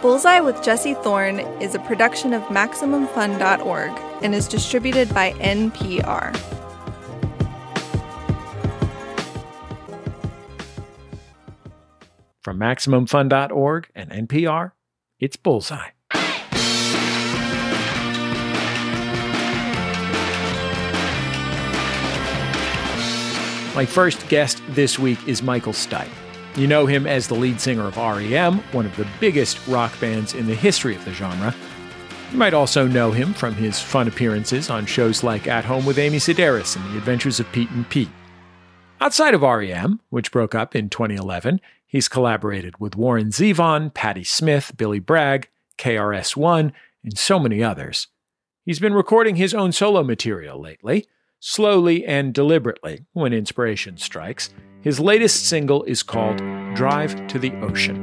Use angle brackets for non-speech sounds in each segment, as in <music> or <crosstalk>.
Bullseye with Jesse Thorn is a production of MaximumFun.org and is distributed by NPR. From MaximumFun.org and NPR, it's Bullseye. My first guest this week is Michael Stipe. You know him as the lead singer of REM, one of the biggest rock bands in the history of the genre. You might also know him from his fun appearances on shows like At Home with Amy Sedaris and The Adventures of Pete and Pete. Outside of REM, which broke up in 2011, he's collaborated with Warren Zevon, Patti Smith, Billy Bragg, KRS-One, and so many others. He's been recording his own solo material lately, slowly and deliberately when inspiration strikes. His latest single is called Drive to the Ocean.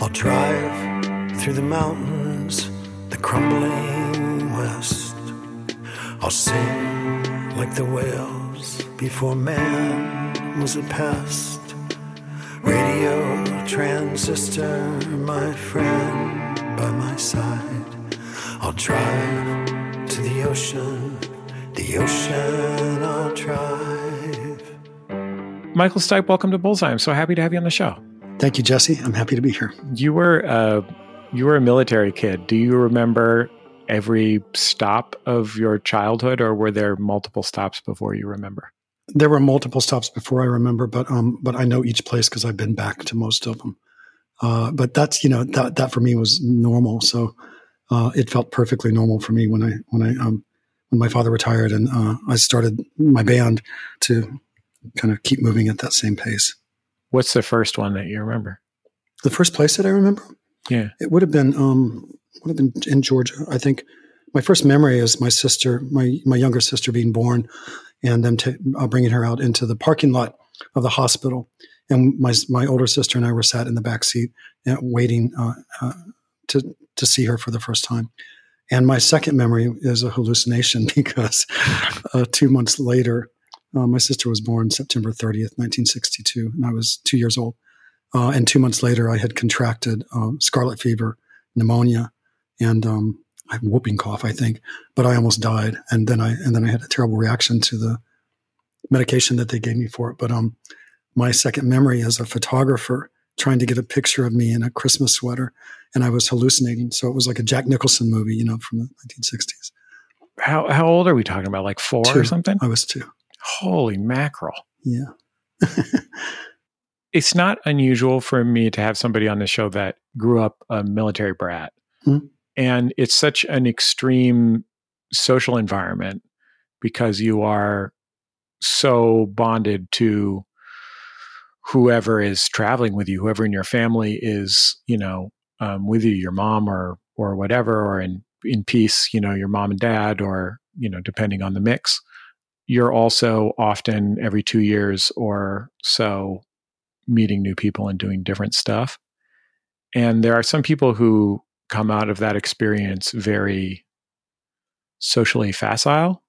I'll drive through the mountains, the crumbling west. I'll sing like the whales before man was a pest. Radio transistor, my friend, by my side. I'll drive to the ocean, the ocean I'll drive. Michael Stipe, welcome to Bullseye. I'm so happy to have you on the show. Thank you, Jesse. I'm happy to be here. You were uh, you were a military kid. Do you remember every stop of your childhood, or were there multiple stops before you remember? There were multiple stops before I remember, but um, but I know each place because I've been back to most of them. Uh, but that's you know that that for me was normal. So uh, it felt perfectly normal for me when I when I um, when my father retired and uh, I started my band to kind of keep moving at that same pace. What's the first one that you remember? The first place that I remember, Yeah. it would have been um, would have been in Georgia. I think my first memory is my sister, my my younger sister, being born, and them t- uh, bringing her out into the parking lot of the hospital, and my my older sister and I were sat in the back seat, uh, waiting uh, uh, to to see her for the first time. And my second memory is a hallucination <laughs> because uh, two months later, uh, my sister was born September 30th, 1962, and I was two years old. Uh, and two months later, I had contracted um, scarlet fever, pneumonia, and um, I had whooping cough, I think. But I almost died, and then I and then I had a terrible reaction to the medication that they gave me for it. But um, my second memory is a photographer trying to get a picture of me in a Christmas sweater, and I was hallucinating. So it was like a Jack Nicholson movie, you know, from the 1960s. How how old are we talking about? Like four Two. or something? I was two. Holy mackerel! Yeah. It's not unusual for me to have somebody on the show that grew up a military brat, Mhm. and it's such an extreme social environment because you are so bonded to whoever is traveling with you, whoever in your family is, you know, um, with you, your mom or or whatever, or in in peace, you know, your mom and dad, or you know, depending on the mix. You're also often every two years or so meeting new people and doing different stuff. And there are some people who come out of that experience very socially facile,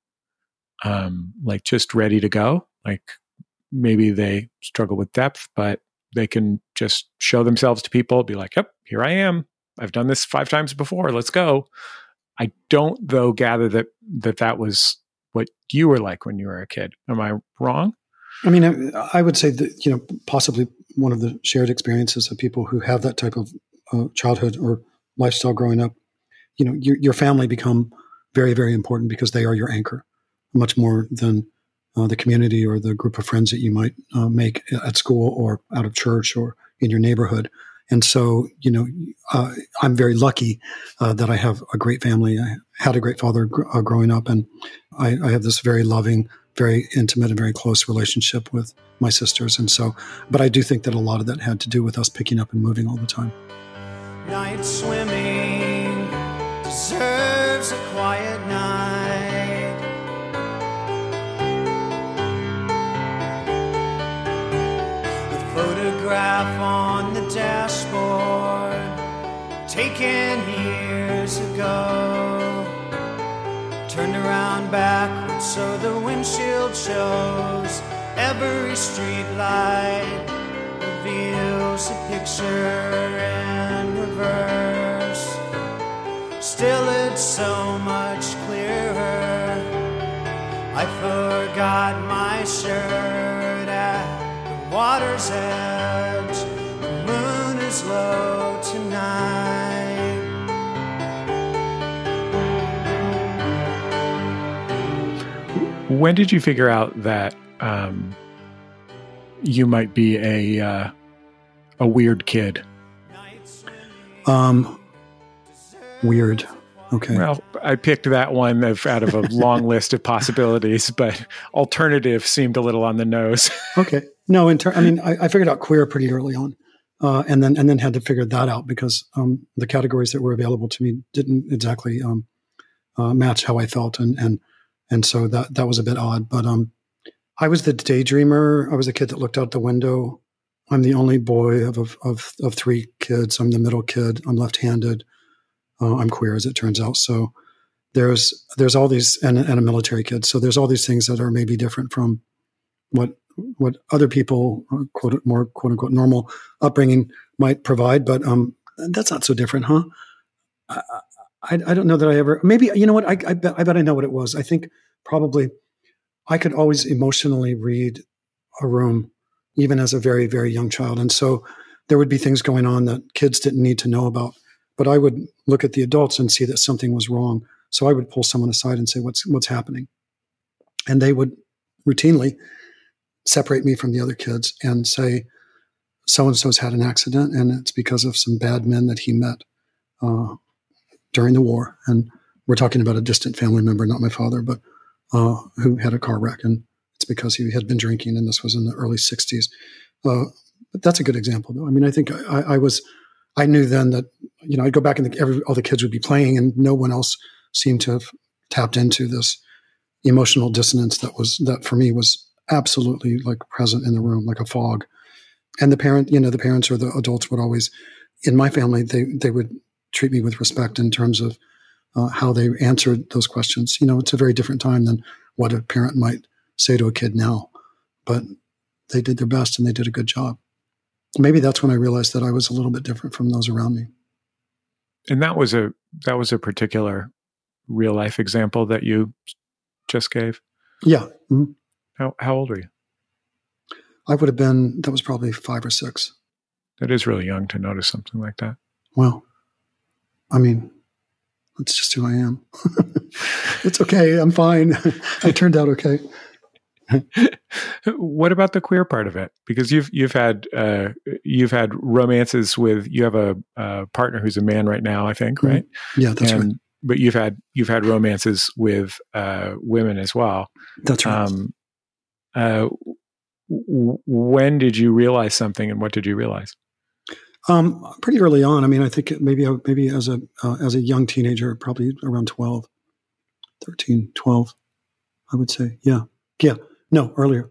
um, like just ready to go. Like maybe they struggle with depth, but they can just show themselves to people, be like, yep, here I am. I've done this five times before. Let's go. I don't, though, gather that that, that was what you were like when you were a kid. Am I wrong? I mean, I, I would say that you know possibly one of the shared experiences of people who have that type of uh, childhood or lifestyle growing up. You know, your, your family become very, very important because they are your anchor, much more than uh, the community or the group of friends that you might uh, make at school or out of church or in your neighborhood. And so, you know, uh, I'm very lucky uh, that I have a great family. I had a great father gr- uh, growing up, and I, I have this very loving, very intimate, and very close relationship with my sisters. And so, but I do think that a lot of that had to do with us picking up and moving all the time. Night swimming deserves a quiet night. Backwards so the windshield shows Every street light reveals a picture in reverse. Still, it's so much clearer. I forgot my shirt at the water's edge. The moon is low tonight. When did you figure out that um, you might be a uh, a weird kid? Um, weird. Okay. Well, I picked that one of, out of a <laughs> long list of possibilities, but alternative seemed a little on the nose. okay. No, in ter- I mean, I, I, figured out queer pretty early on, uh, and then and then had to figure that out because um, the categories that were available to me didn't exactly um, uh, match how I felt, and and and so that that was a bit odd. But um, I was the daydreamer. I was a kid that looked out the window. I'm the only boy of of of, of three kids. I'm the middle kid. I'm left-handed. Uh, I'm queer, as it turns out. So there's there's all these and, and a military kid. So there's all these things that are maybe different from what what other people uh, quote more quote unquote normal upbringing might provide. But um, that's not so different, huh? I, I don't know that I ever maybe you know what I, I bet I bet I know what it was. I think probably I could always emotionally read a room, even as a very very young child, and so there would be things going on that kids didn't need to know about. But I would look at the adults and see that something was wrong. So I would pull someone aside and say, "What's what's happening?" And they would routinely separate me from the other kids and say, "So and so's had an accident, and it's because of some bad men that he met." Uh, during the war, and we're talking about a distant family member, not my father, but uh, who had a car wreck, and it's because he had been drinking, and this was in the early '60s. Uh, but that's a good example, though. I mean, I think I, I, was, I knew then that you know I'd go back and the, every, all the kids would be playing, and no one else seemed to have tapped into this emotional dissonance that was that for me was absolutely like present in the room, like a fog. And the parent, you know, the parents or the adults would always, in my family, they they would treat me with respect in terms of uh, how they answered those questions. You know, it's a very different time than what a parent might say to a kid now, but they did their best and they did a good job. Maybe that's when I realized that I was a little bit different from those around me. And that was a that was a particular real life example that you just gave. Yeah. Mm-hmm. How how old are you? I would have been. That was probably five or six. That is really young to notice something like that. Well, I mean, that's just who I am. <laughs> it's okay. I'm fine. <laughs> I turned out okay. <laughs> what about the queer part of it? Because you've you've had uh, you've had romances with you have a, a, partner who's a man right now, I think, right? Mm-hmm. Yeah, that's and, right. But you've had you've had romances with uh, women as well. That's right. Um, uh, w- when did you realize something, and what did you realize? Um, pretty early on. I mean, I think maybe maybe as a uh, as a young teenager, probably around 12, 13, 12, I would say. Yeah, yeah. No, earlier.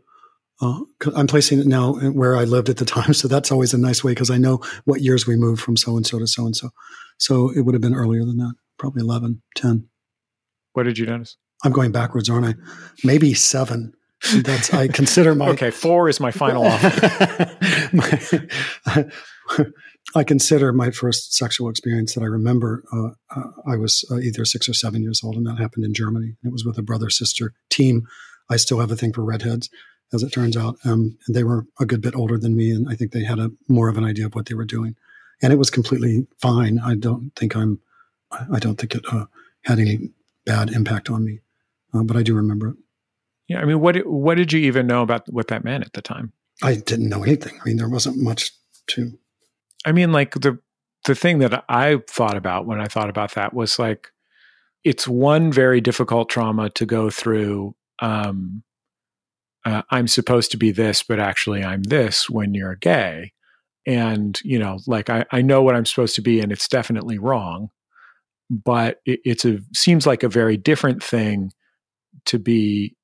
Uh, I'm placing it now where I lived at the <laughs> time, so that's always a nice way because I know what years we moved from so and so to so and so. So it would have been earlier than that, probably 11, 10. What did you notice? I'm going backwards, aren't I? Maybe seven. That's I consider my <laughs> okay. Four is my final offer. <laughs> my, I consider my first sexual experience that I remember. Uh, uh, I was uh, either six or seven years old, and that happened in Germany. It was with a brother sister team. I still have a thing for redheads, as it turns out. Um, and they were a good bit older than me, and I think they had a more of an idea of what they were doing. And it was completely fine. I don't think I'm. I don't think it uh, had any bad impact on me, uh, but I do remember it. Yeah, I mean, what what did you even know about what that meant at the time? I didn't know anything. I mean, there wasn't much to I mean, like the the thing that I thought about when I thought about that was like it's one very difficult trauma to go through. Um, uh, I'm supposed to be this, but actually I'm this when you're gay. And, you know, like I, I know what I'm supposed to be and it's definitely wrong. But it, it's a seems like a very different thing to be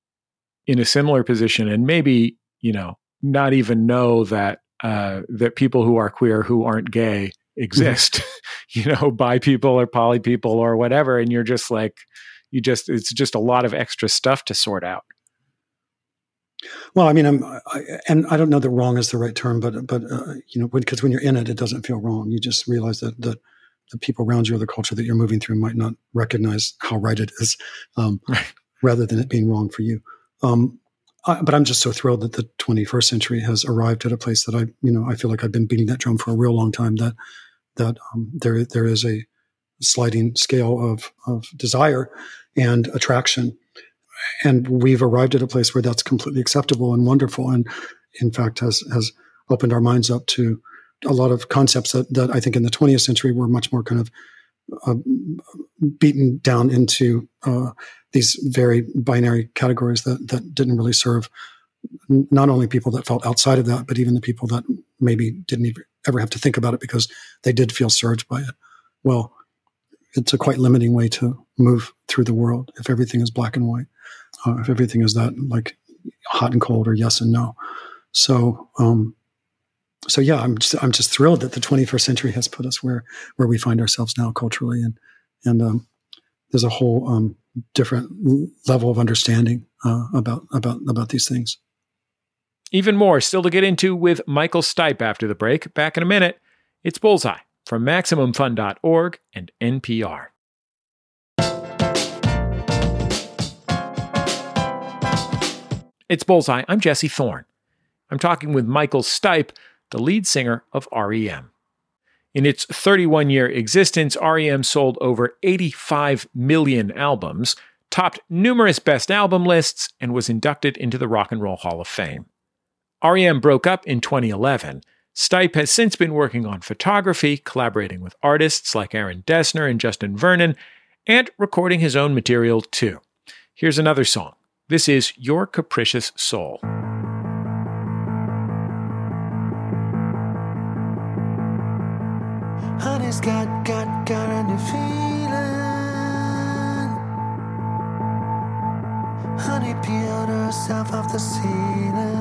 in a similar position and maybe, you know, not even know that uh, that people who are queer who aren't gay exist <laughs> you know bi people or poly people or whatever and you're just like you just it's just a lot of extra stuff to sort out Well, I mean, I'm, I, and I don't know that wrong is the right term, but but uh, you know, because when you're in it, it doesn't feel wrong. You just realize that that the people around you or the culture that you're moving through might not recognize how right it is, um, <laughs> right. rather than it being wrong for you. Um, But I'm just so thrilled that the 21st century has arrived at a place that I, you know, I feel like I've been beating that drum for a real long time. That that um, there there is a sliding scale of of desire and attraction, and we've arrived at a place where that's completely acceptable and wonderful, and in fact has has opened our minds up to a lot of concepts that that I think in the 20th century were much more kind of uh, beaten down into uh, these very binary categories that that didn't really serve not only people that felt outside of that, but even the people that maybe didn't even ever have to think about it because they did feel surged by it. Well, it's a quite limiting way to move through the world if everything is black and white, uh, if everything is that like hot and cold or yes and no. So, um, so yeah, I'm just, I'm just thrilled that the 21st century has put us where where we find ourselves now culturally, and and um, there's a whole um, different level of understanding uh, about about about these things. Even more still to get into with Michael Stipe after the break. Back in a minute. It's Bullseye from MaximumFun.org and NPR. It's Bullseye. I'm Jesse Thorn. I'm talking with Michael Stipe, the lead singer of REM. In its 31 year existence, REM sold over 85 million albums, topped numerous best album lists, and was inducted into the Rock and Roll Hall of Fame. REM broke up in 2011. Stipe has since been working on photography, collaborating with artists like Aaron Dessner and Justin Vernon, and recording his own material too. Here's another song. This is Your Capricious Soul. Honey's got, got, got a new feeling. Honey peeled herself off the ceiling.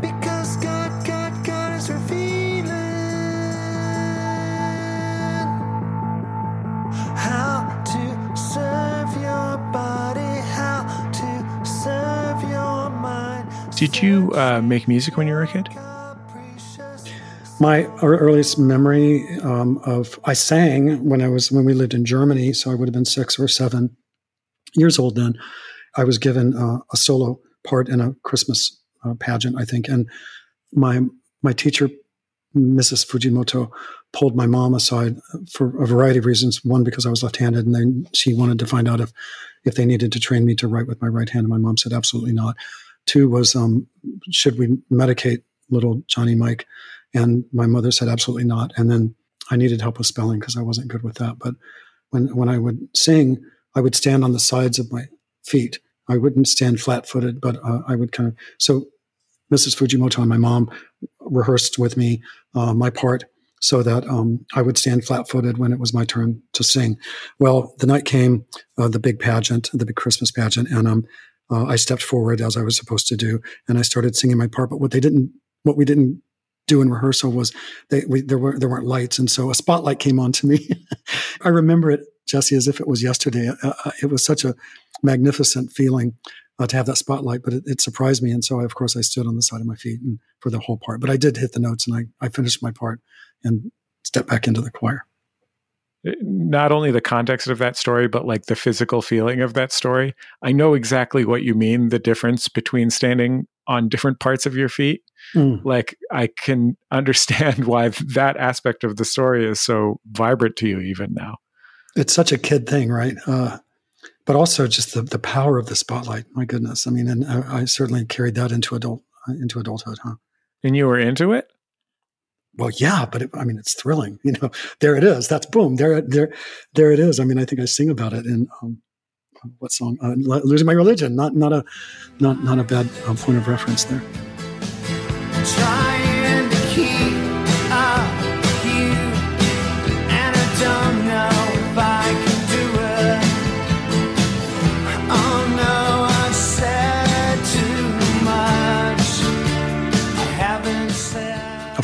Because God, God, God is revealing how to serve your body, how to serve your mind. Did you uh, make music when you were a kid? My earliest memory um, of I sang when I was when we lived in Germany, so I would have been six or seven years old then. I was given uh, a solo part in a Christmas uh, pageant, I think, and my my teacher, Mrs. Fujimoto, pulled my mom aside for a variety of reasons. One, because I was left-handed, and then she wanted to find out if if they needed to train me to write with my right hand, and my mom said absolutely not. Two was, um, should we medicate little Johnny Mike? And my mother said, absolutely not. And then I needed help with spelling because I wasn't good with that. But when, when I would sing, I would stand on the sides of my feet. I wouldn't stand flat footed, but uh, I would kind of. So Mrs. Fujimoto and my mom rehearsed with me uh, my part so that um, I would stand flat footed when it was my turn to sing. Well, the night came, uh, the big pageant, the big Christmas pageant, and um, uh, I stepped forward as I was supposed to do, and I started singing my part. But what they didn't, what we didn't do in rehearsal was they, we, there were there weren't lights, and so a spotlight came on to me. <laughs> I remember it, Jesse, as if it was yesterday. Uh, uh, it was such a magnificent feeling uh, to have that spotlight, but it, it, surprised me, and so I, of course I stood on the side of my feet and for the whole part. But I did hit the notes, and I I finished my part and stepped back into the choir not only the context of that story, but like the physical feeling of that story. I know exactly what you mean the difference between standing on different parts of your feet. Mm. Like I can <laughs> understand why that aspect of the story is so vibrant to you even now. It's such a kid thing, right? Uh, but also just the, the power of the spotlight. My goodness. I mean, and I, I certainly carried that into adult into adulthood, huh? And you were into it? Well, yeah, but it, I mean, it's thrilling. <laughs> You know, there it is. That's boom. There, there, there it is. I mean, I think I sing about it in um, what song? Uh, Losing My Religion. Not, not a, not, not a bad um, point of reference there.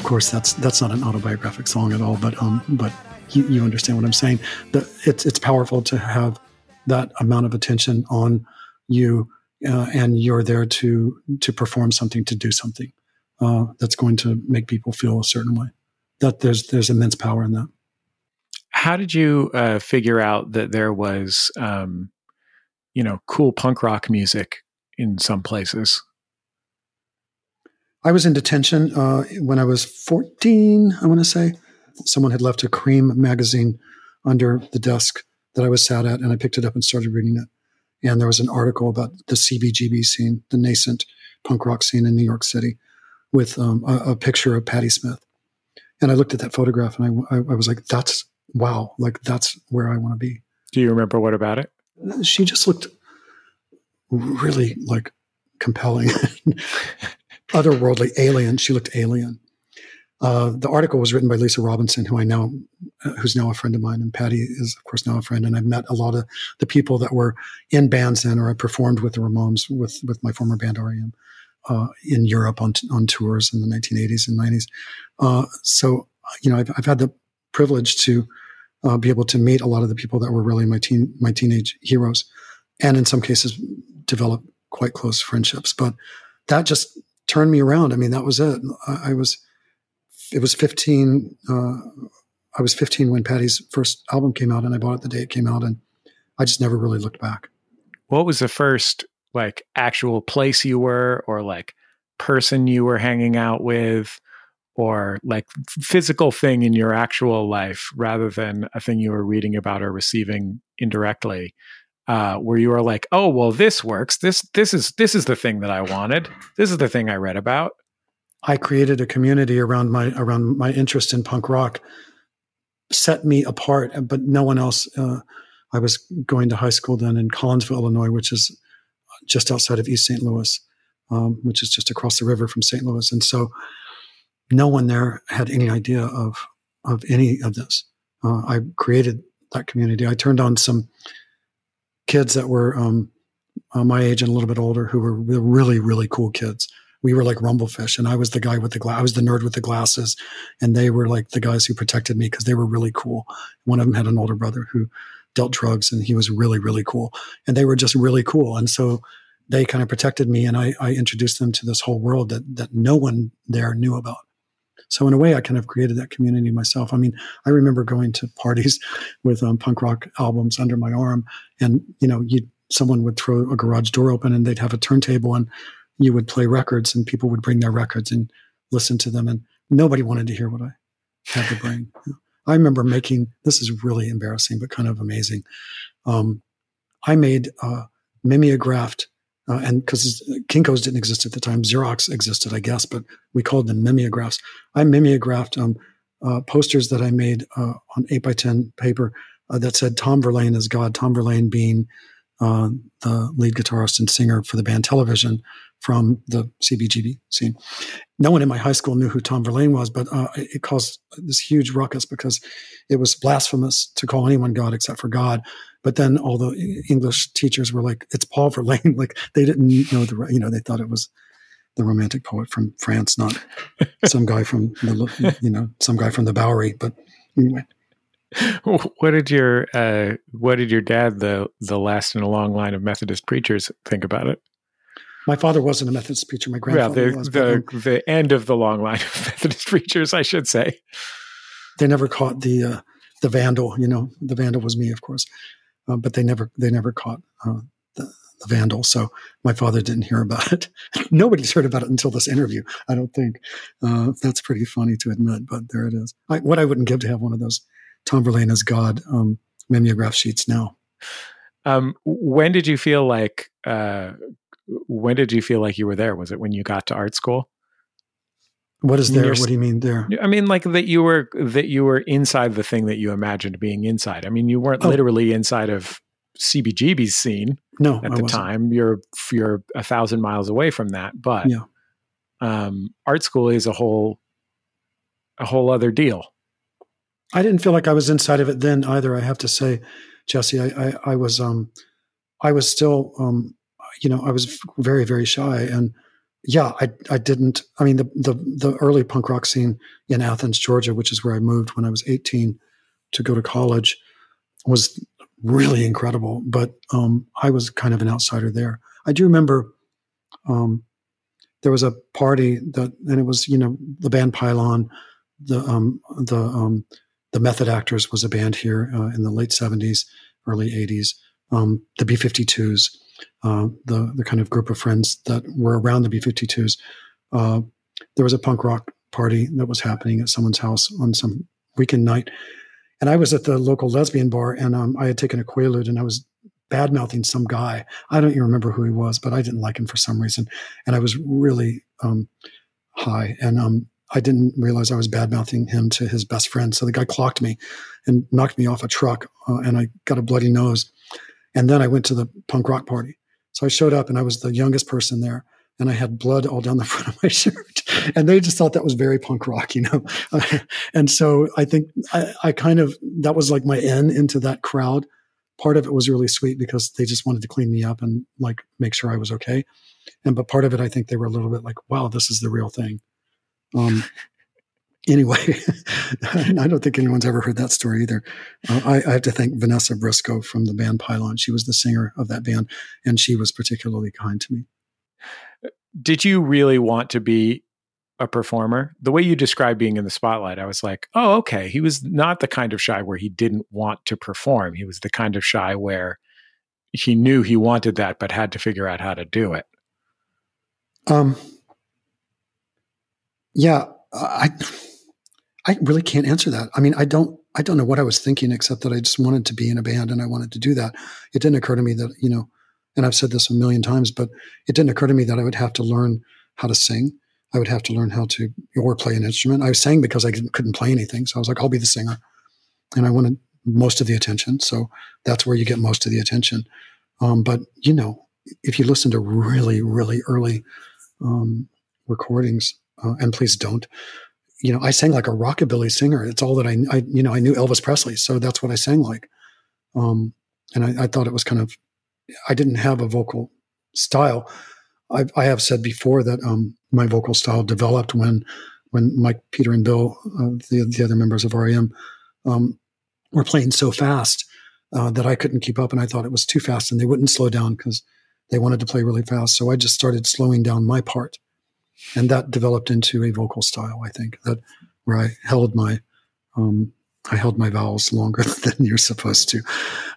Course, that's that's not an autobiographic song at all, but um, but you, you understand what I'm saying. That it's it's powerful to have that amount of attention on you uh, and you're there to to perform something, to do something uh, that's going to make people feel a certain way. That there's there's immense power in that. How did you uh, figure out that there was, um, you know, cool punk rock music in some places? I was in detention uh, when I was 14, I want to say. Someone had left a Creem magazine under the desk that I was sat at, and I picked it up and started reading it. And there was an article about the CBGB scene, the nascent punk rock scene in New York City, with um, a, a, picture of Patti Smith. And I looked at that photograph and I, I, I was like, that's wow, like that's where I want to be. Do you remember what about it? She just looked really like compelling. <laughs> otherworldly alien. She looked alien. Uh, the article was written by Lisa Robinson, who I know, uh, who's now a friend of mine, and Patti is, of course, now a friend. And I've met a lot of the people that were in bands then, or I performed with the Ramones with with my former band REM uh, in Europe on on tours in the 1980s and 90s. Uh, so, you know, I've, I've, had the privilege to uh, be able to meet a lot of the people that were really my teen my teenage heroes, and in some cases, develop quite close friendships. But that just turned me around. I mean, that was it. I, I was, it was 15. Uh, I was 15 when Patti's first album came out, and I bought it the day it came out, and I just never really looked back. What was the first like actual place you were, or like person you were hanging out with, or like physical thing in your actual life, rather than a thing you were reading about or receiving indirectly? Uh, where you are like, oh well, this works. This this is this is the thing that I wanted. This is the thing I read about. I created a community around my around my interest in punk rock, set me apart, but no one else. Uh, I was going to high school then in Collinsville, Illinois, which is just outside of East St. Louis, um, which is just across the river from St. Louis, and so no one there had any idea of of any of this. Uh, I created that community. I turned on some kids that were um, uh, my age and a little bit older who were really, really cool kids. We were like Rumblefish, and I was the guy with the glass. I was the nerd with the glasses, and they were like the guys who protected me because they were really cool. One of them had an older brother who dealt drugs, and he was really, really cool. And they were just really cool, and so they kind of protected me, and I, I introduced them to this whole world that that no one there knew about. So in a way, I kind of created that community myself. I mean, I remember going to parties <laughs> with um, punk rock albums under my arm, and you know, you someone would throw a garage door open, and they'd have a turntable, and you would play records, and people would bring their records and listen to them, and nobody wanted to hear what I had to bring. I remember making this is really embarrassing, but kind of amazing. Um, I made a mimeographed uh, and because Kinko's didn't exist at the time, Xerox existed, I guess, but we called them mimeographs. I mimeographed um, uh, posters that I made uh, on 8 by 10 paper uh, that said Tom Verlaine is God, Tom Verlaine being uh, the lead guitarist and singer for the band Television from the CBGB scene. No one in my high school knew who Tom Verlaine was, but uh, it caused this huge ruckus because it was blasphemous to call anyone God except for God. But then all the English teachers were like, "It's Paul Verlaine." <laughs> like they didn't know the you know they thought it was the romantic poet from France, not <laughs> some guy from the you know some guy from the Bowery. But anyway. <laughs> What did your uh, what did your dad, the the last in a long line of Methodist preachers, think about it? My father wasn't a Methodist preacher. My grandfather yeah, the, was. The, the end of the long line of Methodist preachers, I should say. They never caught the uh, the vandal. You know, the vandal was me, of course, uh, but they never they never caught uh, the, the vandal. So my father didn't hear about it. <laughs> Nobody's heard about it until this interview. I don't think uh, that's pretty funny to admit, but there it is. I, what I wouldn't give to have one of those Tom Verlaine as God um, mimeograph sheets now. Um, when did you feel like uh, when did you feel like you were there? Was it when you got to art school? What is there? What do you mean there? I mean, like that you were that you were inside the thing that you imagined being inside. I mean, you weren't oh. literally inside of CBGB's scene. No, at I the wasn't. time you're you're a thousand miles away from that. But yeah. um, art school is a whole a whole other deal. I didn't feel like I was inside of it then either. I have to say, Jesse, I I, I was um I was still um you know, I was very, very shy. And yeah, I, I didn't, I mean, the, the, the early punk rock scene in Athens, Georgia, which is where I moved when I was 18 to go to college was really incredible. But um, I was kind of an outsider there. I do remember um, there was a party that, and it was you know the band Pylon, the um, the um, the Method Actors was a band here uh, in the late seventies, early eighties. Um, the B 52s, uh, the the kind of group of friends that were around the B 52s. Uh, there was a punk rock party that was happening at someone's house on some weekend night, and I was at the local lesbian bar, and um, I had taken a Quaalude, and I was bad mouthing some guy. I don't even remember who he was, but I didn't like him for some reason, and I was really um, high, and um, I didn't realize I was bad mouthing him to his best friend. So the guy clocked me and knocked me off a truck, uh, and I got a bloody nose. And then I went to the punk rock party. So I showed up, and I was the youngest person there and I had blood all down the <laughs> front of my shirt. And they just thought that was very punk rock, you know. <laughs> and so I think I, I, kind of that was like my in into that crowd. Part of it was really sweet because they just wanted to clean me up and like make sure I was okay. And but part of it, I think they were a little bit like, "Wow, this is the real thing." Um, anyway, <laughs> I don't think anyone's ever heard that story either. Uh, I, I, have to thank Vanessa Briscoe from the band Pylon. She was the singer of that band, and she was particularly kind to me did you really want to be a performer? The way you described being in the spotlight, I was like, oh, okay. He was not the kind of shy where he didn't want to perform. He was the kind of shy where he knew he wanted that, but had to figure out how to do it. Um, yeah, I, I really can't answer that. I mean, I don't, I don't know what I was thinking, except that I just wanted to be in a band and I wanted to do that. It didn't occur to me that you know and I've said this a million times, but it didn't occur to me that I would have to learn how to sing. I would have to learn how to or play an instrument. I was sang because I couldn't play anything, so I was like, I'll be the singer, and I wanted most of the attention. So that's where you get most of the attention. Um, but you know, if you listen to really, really early um, recordings, uh, and please don't, you know, I sang like a rockabilly singer. It's all that I, I, you know, I knew Elvis Presley, so that's what I sang like. Um, and I, I, thought it was kind of I didn't have a vocal style. I've, I have said before that um, my vocal style developed when when Mike, Peter, and Bill, uh, the the other members of REM, um, were playing so fast uh, that I couldn't keep up, and I thought it was too fast, and they wouldn't slow down because they wanted to play really fast. So I just started slowing down my part, and that developed into a vocal style. I think that where I held my um, I held my vowels longer <laughs> than you're supposed to.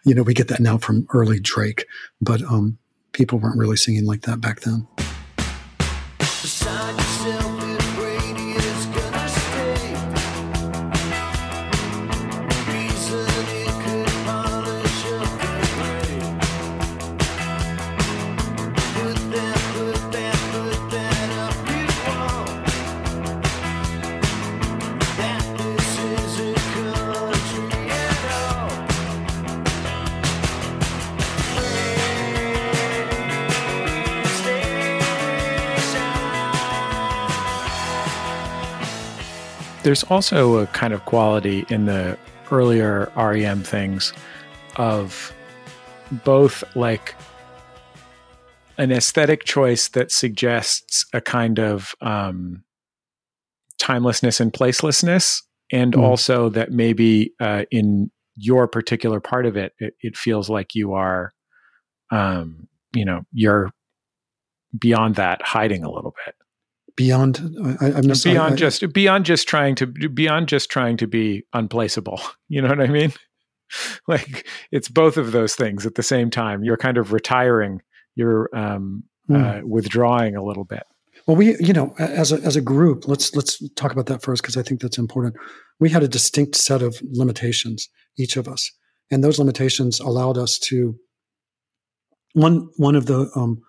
You know, we get that now from early Drake, but um, people weren't really singing like that back then. There's also a kind of quality in the earlier REM things of both like an aesthetic choice that suggests a kind of um, timelessness and placelessness, and mm. also that maybe uh, in your particular part of it, it, it feels like you are, um, you know, you're beyond that, hiding a little bit beyond I, am not beyond I, just beyond just trying to beyond just trying to be unplaceable. <laughs> You know what i mean? <laughs> Like it's both of those things at the same time. You're kind of retiring you're um, mm. uh, withdrawing a little bit. Well we you know as a as a group let's let's talk about that first because i think that's important. We had a distinct set of limitations each of us. And those limitations allowed us to one one of the um,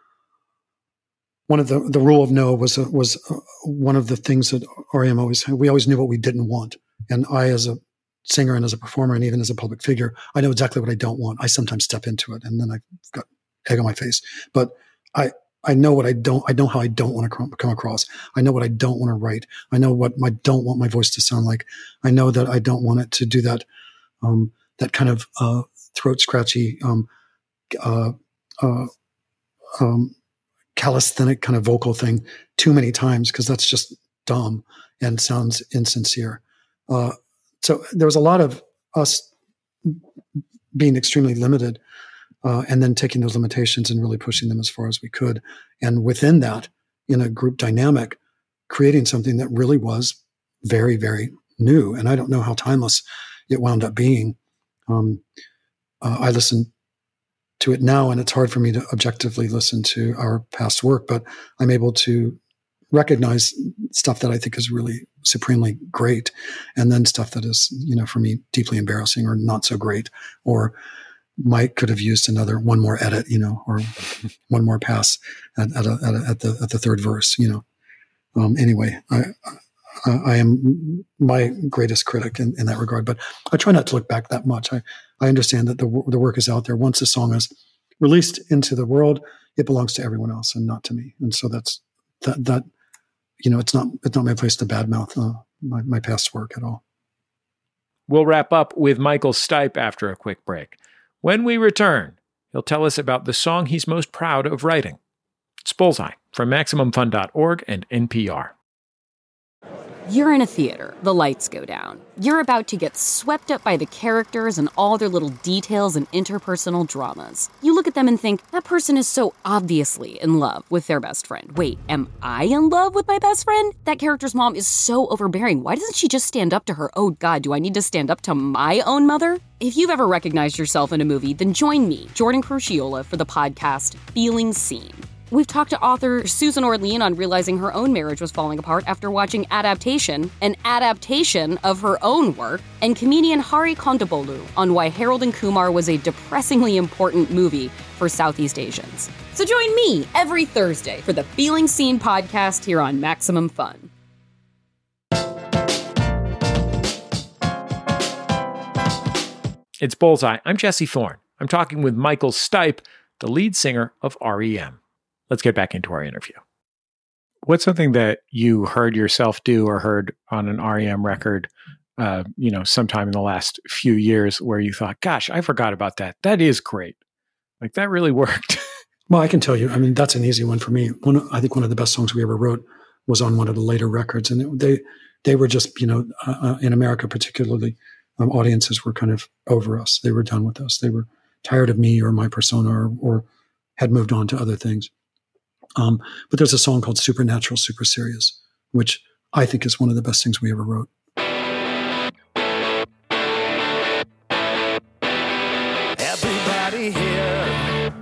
one of the the rule of no was a, was a, one of the things that REM always we always knew what we didn't want, and I as a singer and as a performer and even as a public figure, I know exactly what I don't want. I sometimes step into it and then I've got egg on my face, but I I know what I don't. I know how I don't want to come across. I know what I don't want to write. I know what I don't want my voice to sound like. I know that I don't want it to do that um, that kind of uh, throat scratchy um, uh, uh, um, calisthenic kind of vocal thing too many times because that's just dumb and sounds insincere. Uh, so there was a lot of us being extremely limited, uh, and then taking those limitations and really pushing them as far as we could. And within that, in a group dynamic, creating something that really was very, very new. And I don't know how timeless it wound up being. Um, uh, I listen to it now, and it's hard for me to objectively listen to our past work, but I'm able to recognize stuff that I think is really supremely great, and then stuff that is, you know, for me deeply embarrassing or not so great, or Mike could have used another one more edit, you know, or <laughs> one more pass at, at, a, at, a, at the at the third verse, you know. Um, anyway, I, I, I am my greatest critic in, in that regard, but I try not to look back that much. I I understand that the the work is out there. Once a song is released into the world, it belongs to everyone else and not to me. And so that's that that you know, it's not it's not my place to badmouth uh, my my past work at all. We'll wrap up with Michael Stipe after a quick break. When we return, he'll tell us about the song he's most proud of writing. It's Bullseye from MaximumFun.org and NPR. You're in a theater, the lights go down. You're about to get swept up by the characters and all their little details and interpersonal dramas. You look at them and think, that person is so obviously in love with their best friend. Wait, am I in love with my best friend? That character's mom is so overbearing. Why doesn't she just stand up to her? Oh god, do I need to stand up to my own mother? If you've ever recognized yourself in a movie, then join me, Jordan Crucchiola, for the podcast Feeling Seen. We've talked to author Susan Orlean on realizing her own marriage was falling apart after watching Adaptation, an adaptation of her own work, and comedian Hari Kondabolu on why Harold and Kumar was a depressingly important movie for Southeast Asians. So join me every Thursday for the Feeling Seen podcast here on Maximum Fun. It's Bullseye. I'm Jesse Thorn. I'm talking with Michael Stipe, the lead singer of REM. Let's get back into our interview. What's something that you heard yourself do or heard on an REM record, uh, you know, sometime in the last few years where you thought, gosh, I forgot about that. That is great. Like that really <laughs> worked. Well, I can tell you. I mean, that's an easy one for me. One, I think one of the best songs we ever wrote was on one of the later records, and they they were just, you know, uh, uh, in America particularly, um, audiences were kind of over us. They were done with us. They were tired of me or my persona, or, or had moved on to other things. Um, but there's a song called Supernatural, Super Serious, which I think is one of the best things we ever wrote. Everybody here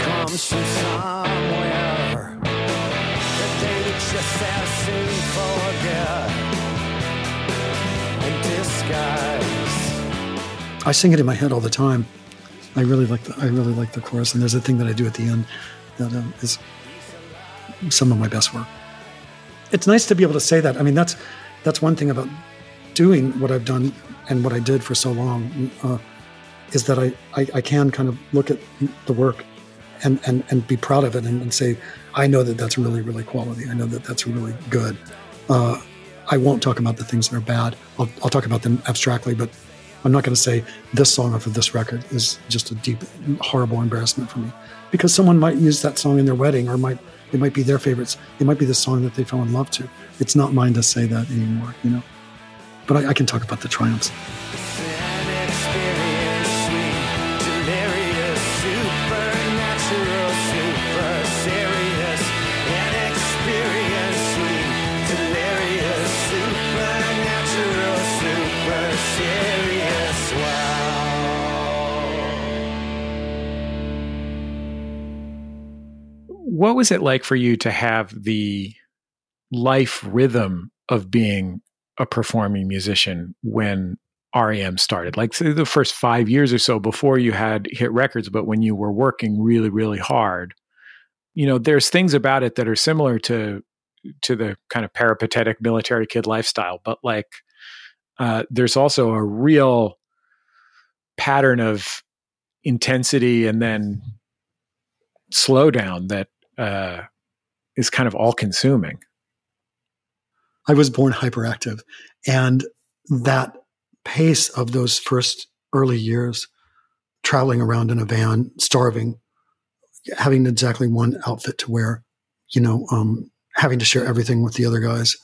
comes from somewhere that they would just as soon forget in disguise. I sing it in my head all the time. I really like the I really like the chorus, and there's a thing that I do at the end that um, is some of my best work. It's nice to be able to say that. I mean, that's that's one thing about doing what I've done and what I did for so long uh, is that I, I, I can kind of look at the work and and, and be proud of it and, and say I know that that's really really quality. I know that that's really good. Uh, I won't talk about the things that are bad. I'll, I'll talk about them abstractly, but I'm not going to say this song off of this record is just a deep, horrible embarrassment for me because someone might use that song in their wedding or might it might be their favorites. It might be the song that they fell in love to. It's not mine to say that anymore, you know. But I, I can talk about the triumphs. What was it like for you to have the life rhythm of being a performing musician when REM started? Like the first five years or so before you had hit records, but when you were working really, really hard. You know, there's things about it that are similar to to the kind of peripatetic military kid lifestyle, but like uh, there's also a real pattern of intensity and then slowdown that uh, is kind of all consuming. I was born hyperactive, and that pace of those first early years, traveling around in a van, starving, having exactly one outfit to wear, you know, um, having to share everything with the other guys,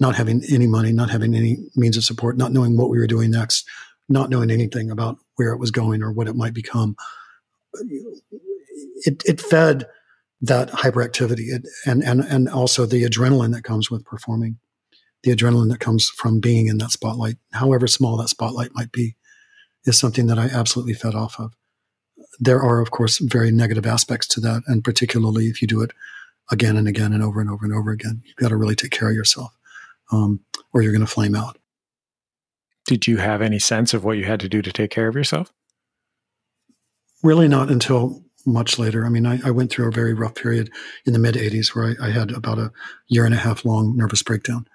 not having any money, not having any means of support, not knowing what we were doing next, not knowing anything about where it was going or what it might become. It, it fed that hyperactivity and, and, and also the adrenaline that comes with performing, the adrenaline that comes from being in that spotlight, however small that spotlight might be, is something that I absolutely fed off of. There are, of course, very negative aspects to that. And particularly if you do it again and again and over and over and over again, you've got to really take care of yourself um, or you're going to flame out. Did you have any sense of what you had to do to take care of yourself? Really, not until much later. I mean, I, I went through a very rough period in the mid 80s where I, I, had about a year and a half long nervous breakdown.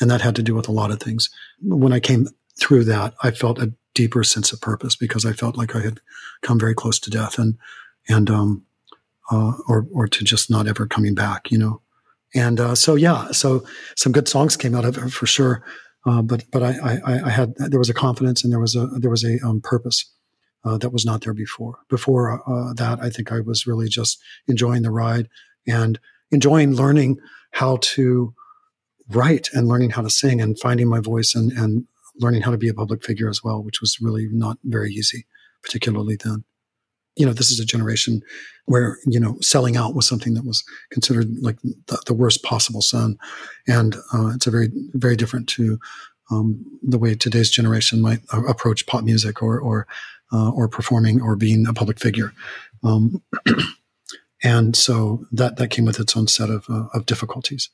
And that had to do with a lot of things. When I came through that, I felt a deeper sense of purpose because I felt like I had come very close to death and, and, um, uh, or, or to just not ever coming back, you know. And uh, so, yeah, so some good songs came out of it for sure. Uh, but but I, I, I had there was a confidence and there was a there was a um, purpose uh, that was not there before. Before uh, that, I think I was really just enjoying the ride and enjoying learning how to write and learning how to sing and finding my voice and and learning how to be a public figure as well, which was really not very easy, particularly then. You know, this is a generation where you know selling out was something that was considered like the, the worst possible sin, and uh, it's a very very different to um, the way today's generation might uh, approach pop music or or uh, or performing or being a public figure. Um, <clears throat> and so that that came with its own set of uh, of difficulties.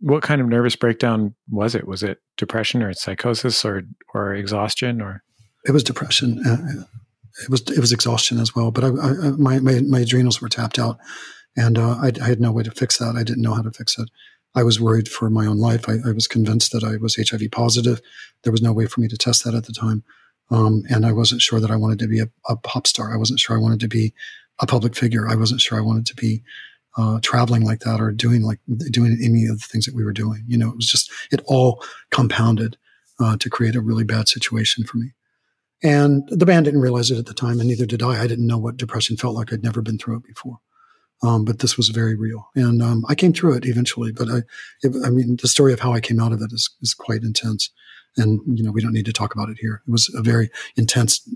What kind of nervous breakdown was it? Was it depression or psychosis or or exhaustion or? It was depression. Uh, it was it was exhaustion as well. But I, I, my, my, my adrenals were tapped out, and uh, I, I, had no way to fix that. I didn't know how to fix it. I was worried for my own life. I, I, was convinced that I was HIV positive. There was no way for me to test that at the time, um, and I wasn't sure that I wanted to be a, a, pop star. I wasn't sure I wanted to be a public figure. I wasn't sure I wanted to be uh, traveling like that or doing like doing any of the things that we were doing. You know, it was just it all compounded uh, to create a really bad situation for me. And the band didn't realize it at the time, and neither did I. I didn't know what depression felt like. I'd never been through it before. Um, but this was very real, and um, I came through it eventually. But I, it, I mean, the story of how I came out of it is, is quite intense, and you know, we don't need to talk about it here. It was a very intense,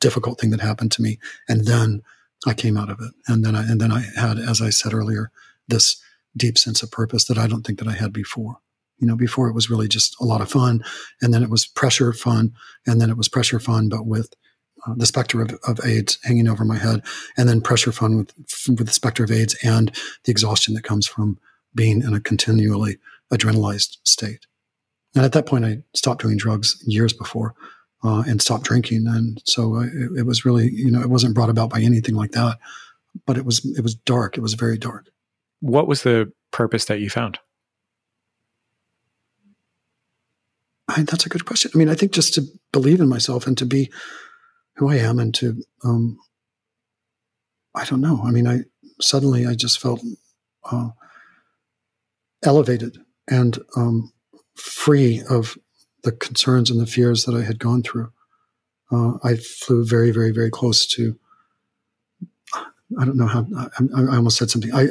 difficult thing that happened to me, and then I came out of it, and then I and then I had, as I said earlier, this deep sense of purpose that I don't think that I had before. You know, before it was really just a lot of fun, and then it was pressure fun, and then it was pressure fun, but with uh, the specter of, of, AIDS hanging over my head, and then pressure fun with with the specter of AIDS and the exhaustion that comes from being in a continually adrenalized state. And at that point, I stopped doing drugs years before uh, and stopped drinking, and so it, it was really, you know, it wasn't brought about by anything like that, but it was it was dark. It was very dark. What was the purpose that you found? I, that's a good question. I mean, I think just to believe in myself and to be who I am and to, um, I don't know. I mean, I suddenly I just felt uh, elevated and um, free of the concerns and the fears that I had gone through. Uh, I flew very, very, very close to. I don't know how. I, I almost said something. I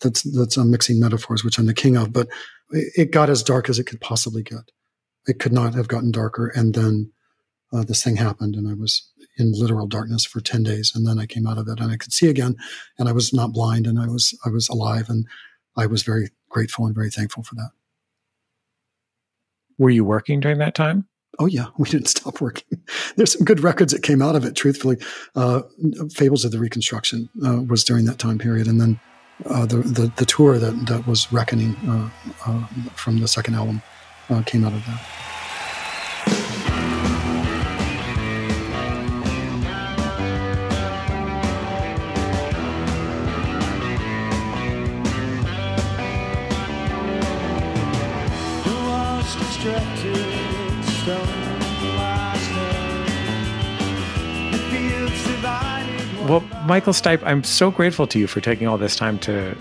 that's that's I'm mixing metaphors, which I'm the king of. But it got as dark as it could possibly get it could not have gotten darker. And then uh, this thing happened, and I was in literal darkness for 10 days. And then I came out of it and I could see again, and I was not blind and I was, I was alive. And I was very grateful and very thankful for that. Were you working during that time? Oh yeah, <laughs> we didn't stop working. There's some good records that came out of it. Truthfully, uh, "Fables of the Reconstruction" uh, was during that time period, and then uh, the, the, the tour that that was "Reckoning" uh, uh, from the second album uh, came out of that. Well, Michael Stipe, I'm so grateful to you for taking all this time to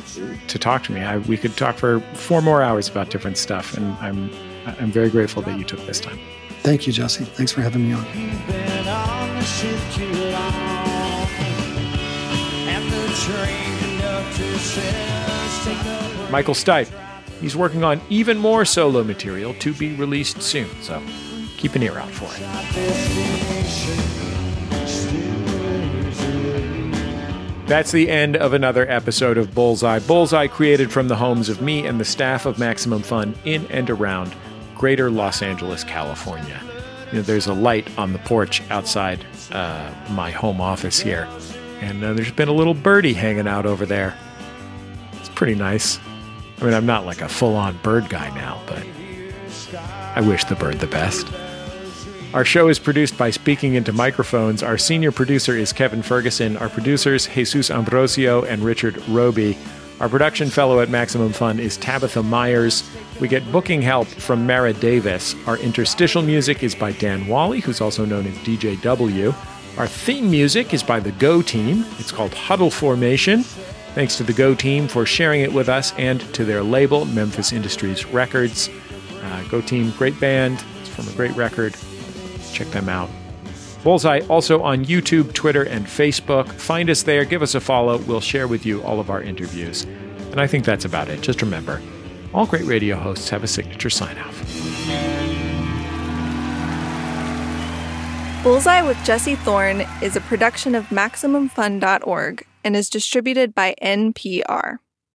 to talk to me. I, we could talk for four more hours about different stuff, and I'm I'm very grateful that you took this time. Thank you, Jesse. Thanks for having me on. Michael Stipe. He's working on even more solo material to be released soon. So keep an ear out for it. That's the end of another episode of Bullseye. Bullseye created from the homes of me and the staff of Maximum Fun in and around greater Los Angeles, California. You know, there's a light on the porch outside uh, my home office here, and uh, there's been a little birdie hanging out over there. It's pretty nice. I mean, I'm not like a full on bird guy now, but I wish the bird the best. Our show is produced by Speaking Into Microphones. Our senior producer is Kevin Ferguson. Our producers, Jesus Ambrosio and Richard Robey. Our production fellow at Maximum Fun is Tabitha Myers. We get booking help from Mara Davis. Our interstitial music is by Dan Wally, who's also known as DJW. Our theme music is by the Go Team. It's called Huddle Formation. Thanks to the Go Team for sharing it with us and to their label, Memphis Industries Records. Uh, Go Team, great band. It's from a great record. Check them out. Bullseye also on YouTube, Twitter, and Facebook. Find us there, give us a follow. We'll share with you all of our interviews. And I think that's about it. Just remember all great radio hosts have a signature sign off. Bullseye with Jesse Thorn is a production of MaximumFun.org and is distributed by NPR.